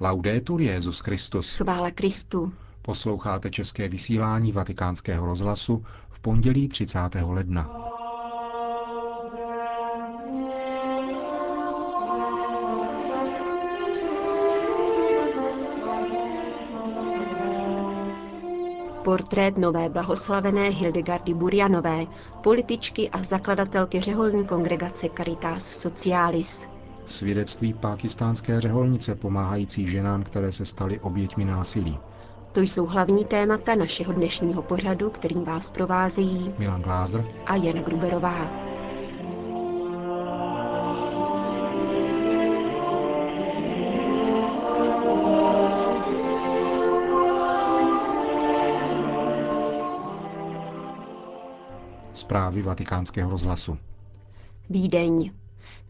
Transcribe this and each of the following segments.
Laudetur Jezus Christus. Chvála Kristu. Posloucháte české vysílání Vatikánského rozhlasu v pondělí 30. ledna. Portrét nové blahoslavené Hildegardy Burjanové, političky a zakladatelky řeholní kongregace Caritas Socialis. Svědectví pákistánské řeholnice pomáhající ženám, které se staly oběťmi násilí. To jsou hlavní témata našeho dnešního pořadu, kterým vás provázejí Milan Glázer a Jana Gruberová. Zprávy vatikánského rozhlasu. Vídeň.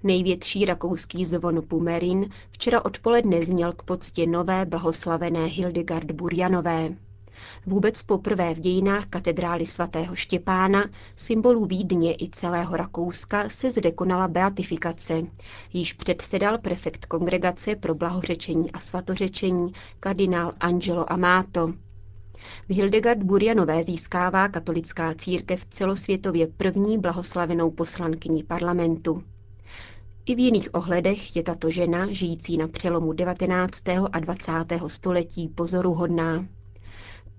Největší rakouský zvon Pumerin včera odpoledne zněl k poctě nové blahoslavené Hildegard Burjanové. Vůbec poprvé v dějinách katedrály svatého Štěpána, symbolů Vídně i celého Rakouska, se zde konala beatifikace. Již předsedal prefekt kongregace pro blahořečení a svatořečení kardinál Angelo Amato. V Hildegard Burjanové získává katolická církev celosvětově první blahoslavenou poslankyni parlamentu. I v jiných ohledech je tato žena, žijící na přelomu 19. a 20. století, pozoruhodná.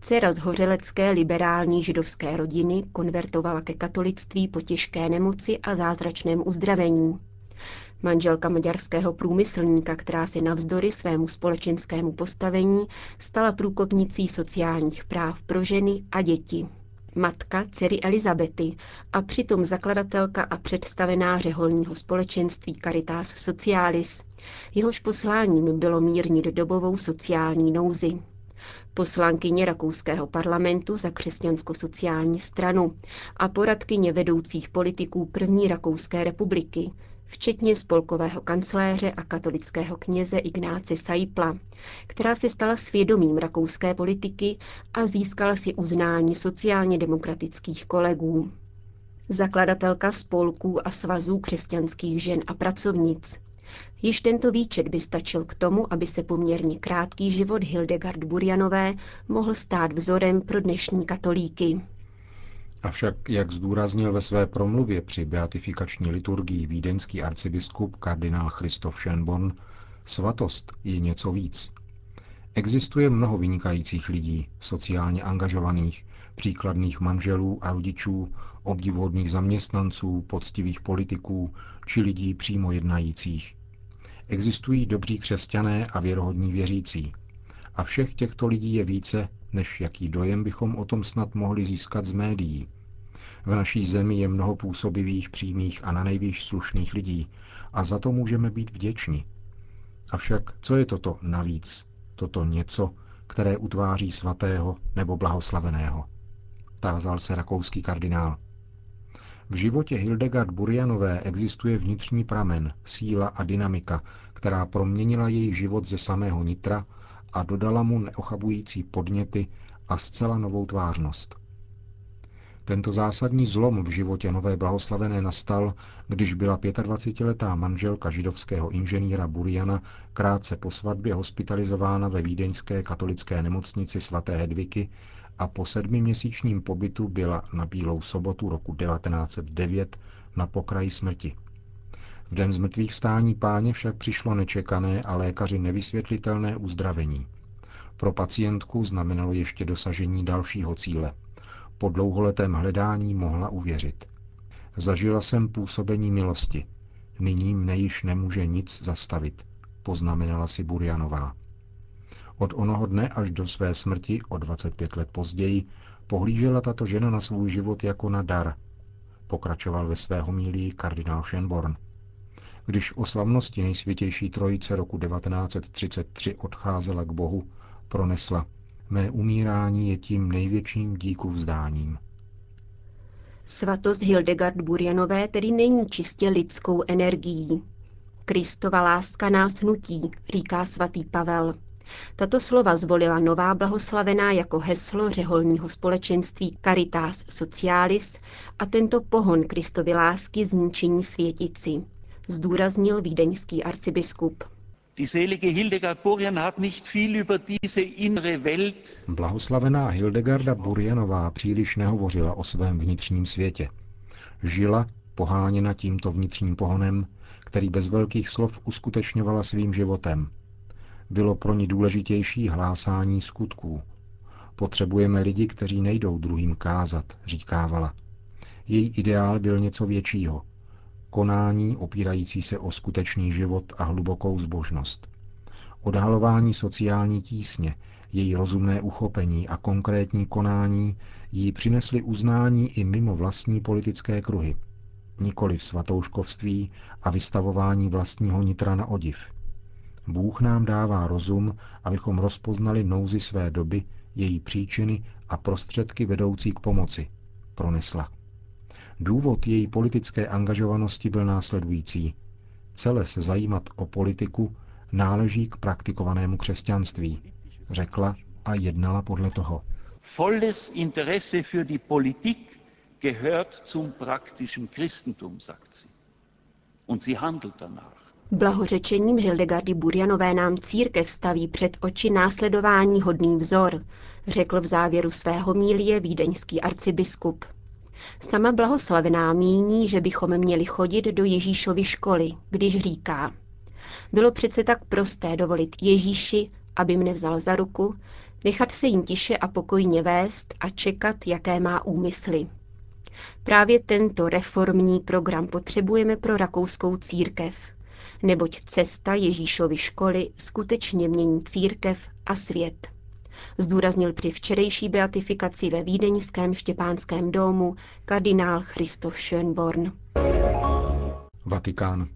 Dcera z hořelecké liberální židovské rodiny konvertovala ke katolictví po těžké nemoci a zázračném uzdravení. Manželka maďarského průmyslníka, která se navzdory svému společenskému postavení stala průkopnicí sociálních práv pro ženy a děti. Matka dcery Elizabety a přitom zakladatelka a představená řeholního společenství Caritas Socialis. Jehož posláním bylo mírnit dobovou sociální nouzi poslankyně rakouského parlamentu za křesťansko-sociální stranu a poradkyně vedoucích politiků první Rakouské republiky, včetně spolkového kancléře a katolického kněze Ignáce Saipla, která se stala svědomím rakouské politiky a získala si uznání sociálně demokratických kolegů. Zakladatelka spolků a svazů křesťanských žen a pracovnic. Již tento výčet by stačil k tomu, aby se poměrně krátký život Hildegard Burjanové mohl stát vzorem pro dnešní katolíky. Avšak, jak zdůraznil ve své promluvě při beatifikační liturgii vídeňský arcibiskup kardinál Christoph Schönborn, svatost je něco víc. Existuje mnoho vynikajících lidí, sociálně angažovaných, příkladných manželů a rodičů, obdivuhodných zaměstnanců, poctivých politiků či lidí přímo jednajících. Existují dobří křesťané a věrohodní věřící. A všech těchto lidí je více, než jaký dojem bychom o tom snad mohli získat z médií. V naší zemi je mnoho působivých, přímých a na nejvýš slušných lidí a za to můžeme být vděční. Avšak co je toto navíc, toto něco, které utváří svatého nebo blahoslaveného? Tázal se rakouský kardinál. V životě Hildegard Burjanové existuje vnitřní pramen, síla a dynamika, která proměnila její život ze samého nitra a dodala mu neochabující podněty a zcela novou tvářnost. Tento zásadní zlom v životě nové blahoslavené nastal, když byla 25-letá manželka židovského inženýra Buriana krátce po svatbě hospitalizována ve vídeňské katolické nemocnici svaté Hedviky a po sedmiměsíčním pobytu byla na Bílou sobotu roku 1909 na pokraji smrti. V den zmrtvých vstání páně však přišlo nečekané a lékaři nevysvětlitelné uzdravení. Pro pacientku znamenalo ještě dosažení dalšího cíle. Po dlouholetém hledání mohla uvěřit. Zažila jsem působení milosti. Nyní mne již nemůže nic zastavit, poznamenala si Burjanová. Od onoho dne až do své smrti, o 25 let později, pohlížela tato žena na svůj život jako na dar. Pokračoval ve své homílii kardinál Schönborn. Když o slavnosti nejsvětější trojice roku 1933 odcházela k Bohu, pronesla Mé umírání je tím největším díku vzdáním. Svatost Hildegard Burjanové tedy není čistě lidskou energií. Kristova láska nás nutí, říká svatý Pavel. Tato slova zvolila nová blahoslavená jako heslo řeholního společenství Caritas Socialis a tento pohon Kristovy lásky zničení světici, zdůraznil vídeňský arcibiskup. Blahoslavená Hildegarda Burjanová příliš nehovořila o svém vnitřním světě. Žila, poháněna tímto vnitřním pohonem, který bez velkých slov uskutečňovala svým životem. Bylo pro ní důležitější hlásání skutků. Potřebujeme lidi, kteří nejdou druhým kázat, říkávala. Její ideál byl něco většího. Konání opírající se o skutečný život a hlubokou zbožnost. Odhalování sociální tísně, její rozumné uchopení a konkrétní konání jí přinesly uznání i mimo vlastní politické kruhy. Nikoli v svatouškovství a vystavování vlastního nitra na odiv. Bůh nám dává rozum, abychom rozpoznali nouzi své doby, její příčiny a prostředky vedoucí k pomoci, pronesla. Důvod její politické angažovanosti byl následující. Celé se zajímat o politiku náleží k praktikovanému křesťanství, řekla a jednala podle toho. Volles Interesse für die Politik gehört zum praktischen Christentum, sagt sie. Und sie handelt danach. Blahořečením Hildegardy Burjanové nám církev staví před oči následování hodný vzor, řekl v závěru svého mílie vídeňský arcibiskup. Sama blahoslavená míní, že bychom měli chodit do Ježíšovy školy, když říká, bylo přece tak prosté dovolit Ježíši, aby mne vzal za ruku, nechat se jim tiše a pokojně vést a čekat, jaké má úmysly. Právě tento reformní program potřebujeme pro rakouskou církev, neboť cesta Ježíšovy školy skutečně mění církev a svět. Zdůraznil při včerejší beatifikaci ve vídeňském štěpánském domu kardinál Christoph Schönborn. Vatikán.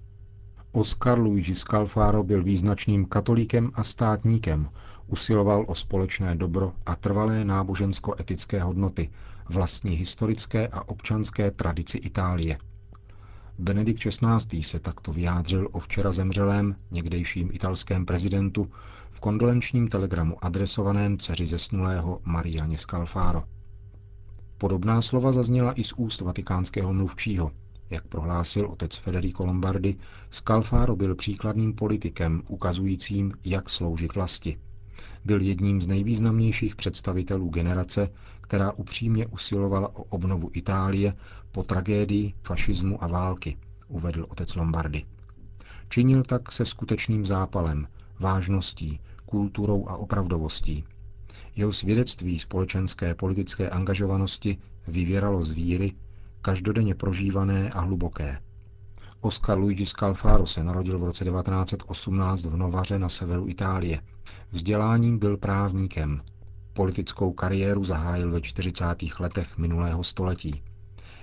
Oscar Luigi Scalfaro byl význačným katolíkem a státníkem, usiloval o společné dobro a trvalé nábožensko-etické hodnoty, vlastní historické a občanské tradici Itálie. Benedikt XVI. se takto vyjádřil o včera zemřelém někdejším italském prezidentu v kondolenčním telegramu adresovaném dceři zesnulého Marianě Scalfaro. Podobná slova zazněla i z úst vatikánského mluvčího. Jak prohlásil otec Federico Lombardi, Scalfaro byl příkladným politikem, ukazujícím, jak sloužit vlasti. Byl jedním z nejvýznamnějších představitelů generace, která upřímně usilovala o obnovu Itálie po tragédii, fašismu a války, uvedl otec Lombardy. Činil tak se skutečným zápalem, vážností, kulturou a opravdovostí. Jeho svědectví společenské politické angažovanosti vyvěralo z víry, každodenně prožívané a hluboké. Oscar Luigi Scalfaro se narodil v roce 1918 v Novaře na severu Itálie. Vzděláním byl právníkem. Politickou kariéru zahájil ve 40. letech minulého století.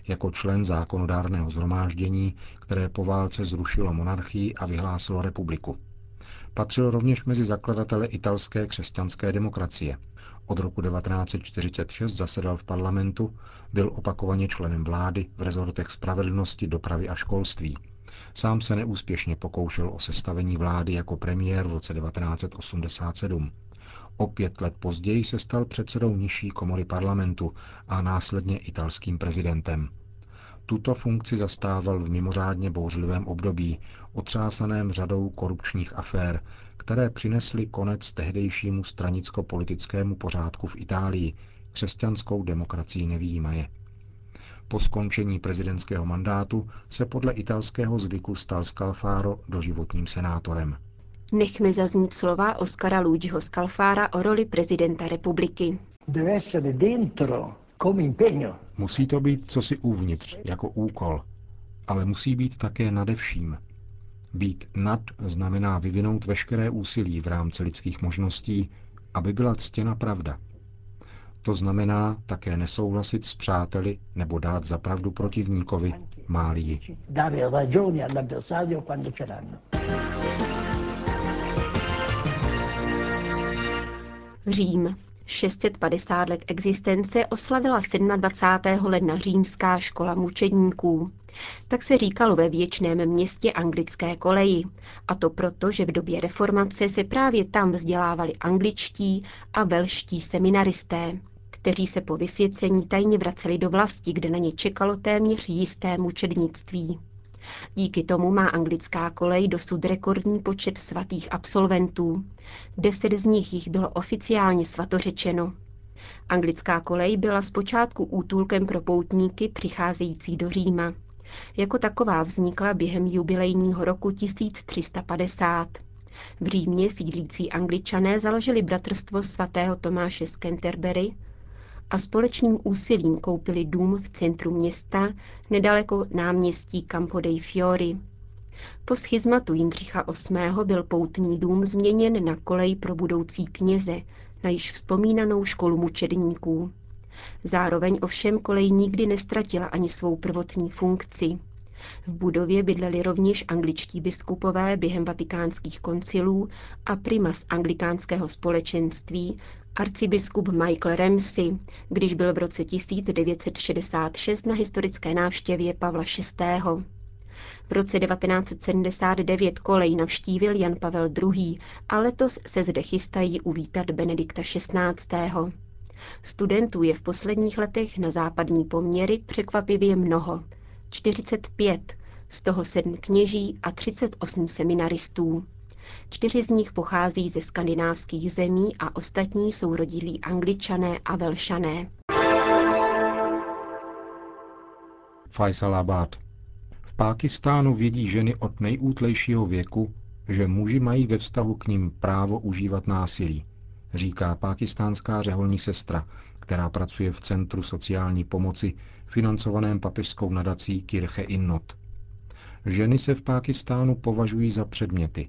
Jako člen zákonodárného zhromáždění, které po válce zrušilo monarchii a vyhlásilo republiku. Patřil rovněž mezi zakladatele italské křesťanské demokracie. Od roku 1946 zasedal v parlamentu, byl opakovaně členem vlády v rezortech spravedlnosti, dopravy a školství. Sám se neúspěšně pokoušel o sestavení vlády jako premiér v roce 1987. O pět let později se stal předsedou nižší komory parlamentu a následně italským prezidentem. Tuto funkci zastával v mimořádně bouřlivém období, otřásaném řadou korupčních afér, které přinesly konec tehdejšímu stranicko-politickému pořádku v Itálii, křesťanskou demokracii nevýjímaje. Po skončení prezidentského mandátu se podle italského zvyku stal Scalfaro doživotním senátorem. Nechme zaznít slova Oscara Luigiho Scalfara o roli prezidenta republiky. Musí to být cosi uvnitř, jako úkol, ale musí být také nadevším. Být nad znamená vyvinout veškeré úsilí v rámci lidských možností, aby byla ctěna pravda. To znamená také nesouhlasit s přáteli nebo dát za pravdu protivníkovi, máli Řím. 650 let existence oslavila 27. ledna římská škola mučedníků. Tak se říkalo ve věčném městě anglické koleji. A to proto, že v době reformace se právě tam vzdělávali angličtí a velští seminaristé, kteří se po vysvěcení tajně vraceli do vlasti, kde na ně čekalo téměř jisté mučednictví. Díky tomu má anglická kolej dosud rekordní počet svatých absolventů. Deset z nich jich bylo oficiálně svatořečeno. Anglická kolej byla zpočátku útulkem pro poutníky přicházející do Říma. Jako taková vznikla během jubilejního roku 1350. V Římě sídlící angličané založili bratrstvo svatého Tomáše z Canterbury a společným úsilím koupili dům v centru města nedaleko náměstí Campo dei Fiori. Po schizmatu Jindřicha VIII. byl poutní dům změněn na kolej pro budoucí kněze, na již vzpomínanou školu mučedníků. Zároveň ovšem kolej nikdy nestratila ani svou prvotní funkci. V budově bydleli rovněž angličtí biskupové během vatikánských koncilů a primas anglikánského společenství arcibiskup Michael Ramsey, když byl v roce 1966 na historické návštěvě Pavla VI. V roce 1979 kolej navštívil Jan Pavel II. a letos se zde chystají uvítat Benedikta XVI. Studentů je v posledních letech na západní poměry překvapivě mnoho. 45, z toho sedm kněží a 38 seminaristů. Čtyři z nich pochází ze skandinávských zemí a ostatní jsou rodilí angličané a velšané. Faisalabad. V Pákistánu vědí ženy od nejútlejšího věku, že muži mají ve vztahu k ním právo užívat násilí, říká pákistánská řeholní sestra, která pracuje v Centru sociální pomoci financovaném papežskou nadací Kirche Innot. Ženy se v Pákistánu považují za předměty,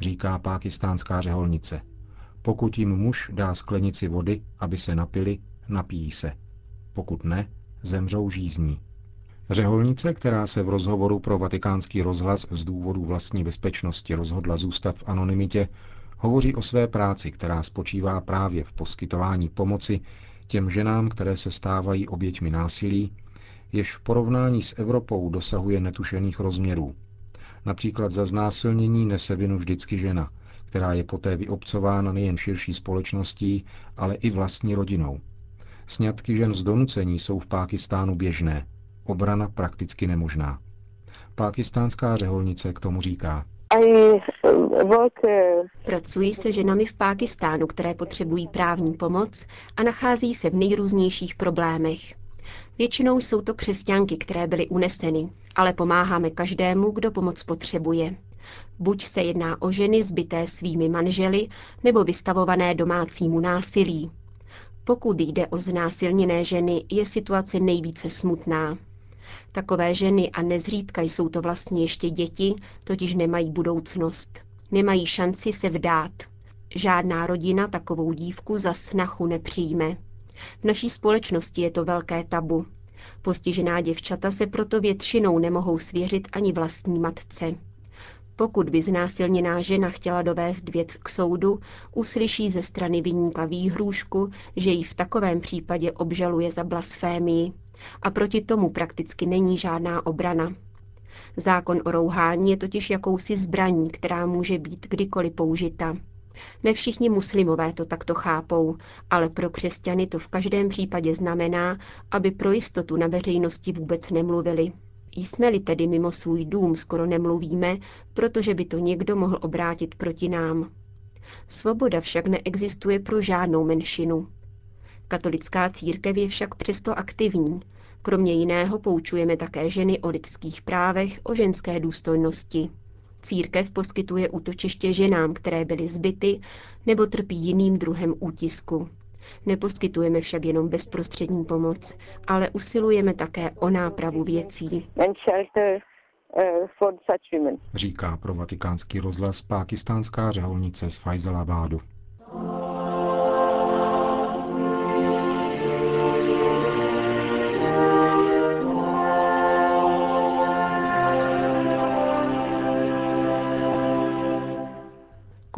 říká pákistánská řeholnice. Pokud jim muž dá sklenici vody, aby se napili, napijí se. Pokud ne, zemřou žízní. Řeholnice, která se v rozhovoru pro vatikánský rozhlas z důvodu vlastní bezpečnosti rozhodla zůstat v anonymitě, hovoří o své práci, která spočívá právě v poskytování pomoci těm ženám, které se stávají oběťmi násilí, jež v porovnání s Evropou dosahuje netušených rozměrů. Například za znásilnění nese vinu vždycky žena, která je poté vyobcována nejen širší společností, ale i vlastní rodinou. Sňatky žen z donucení jsou v Pákistánu běžné, obrana prakticky nemožná. Pákistánská řeholnice k tomu říká. Pracuji se ženami v Pákistánu, které potřebují právní pomoc a nachází se v nejrůznějších problémech. Většinou jsou to křesťanky, které byly uneseny, ale pomáháme každému, kdo pomoc potřebuje. Buď se jedná o ženy zbyté svými manželi nebo vystavované domácímu násilí. Pokud jde o znásilněné ženy, je situace nejvíce smutná. Takové ženy a nezřídka jsou to vlastně ještě děti, totiž nemají budoucnost. Nemají šanci se vdát. Žádná rodina takovou dívku za snachu nepřijme. V naší společnosti je to velké tabu. Postižená děvčata se proto většinou nemohou svěřit ani vlastní matce. Pokud by znásilněná žena chtěla dovést věc k soudu, uslyší ze strany vyníka výhrůžku, že ji v takovém případě obžaluje za blasfémii. A proti tomu prakticky není žádná obrana. Zákon o rouhání je totiž jakousi zbraní, která může být kdykoliv použita. Ne všichni muslimové to takto chápou, ale pro křesťany to v každém případě znamená, aby pro jistotu na veřejnosti vůbec nemluvili. Jsme-li tedy mimo svůj dům skoro nemluvíme, protože by to někdo mohl obrátit proti nám. Svoboda však neexistuje pro žádnou menšinu. Katolická církev je však přesto aktivní. Kromě jiného poučujeme také ženy o lidských právech, o ženské důstojnosti. Církev poskytuje útočiště ženám, které byly zbyty nebo trpí jiným druhem útisku. Neposkytujeme však jenom bezprostřední pomoc, ale usilujeme také o nápravu věcí. Říká pro vatikánský rozhlas pákistánská řeholnice z Faisalabádu.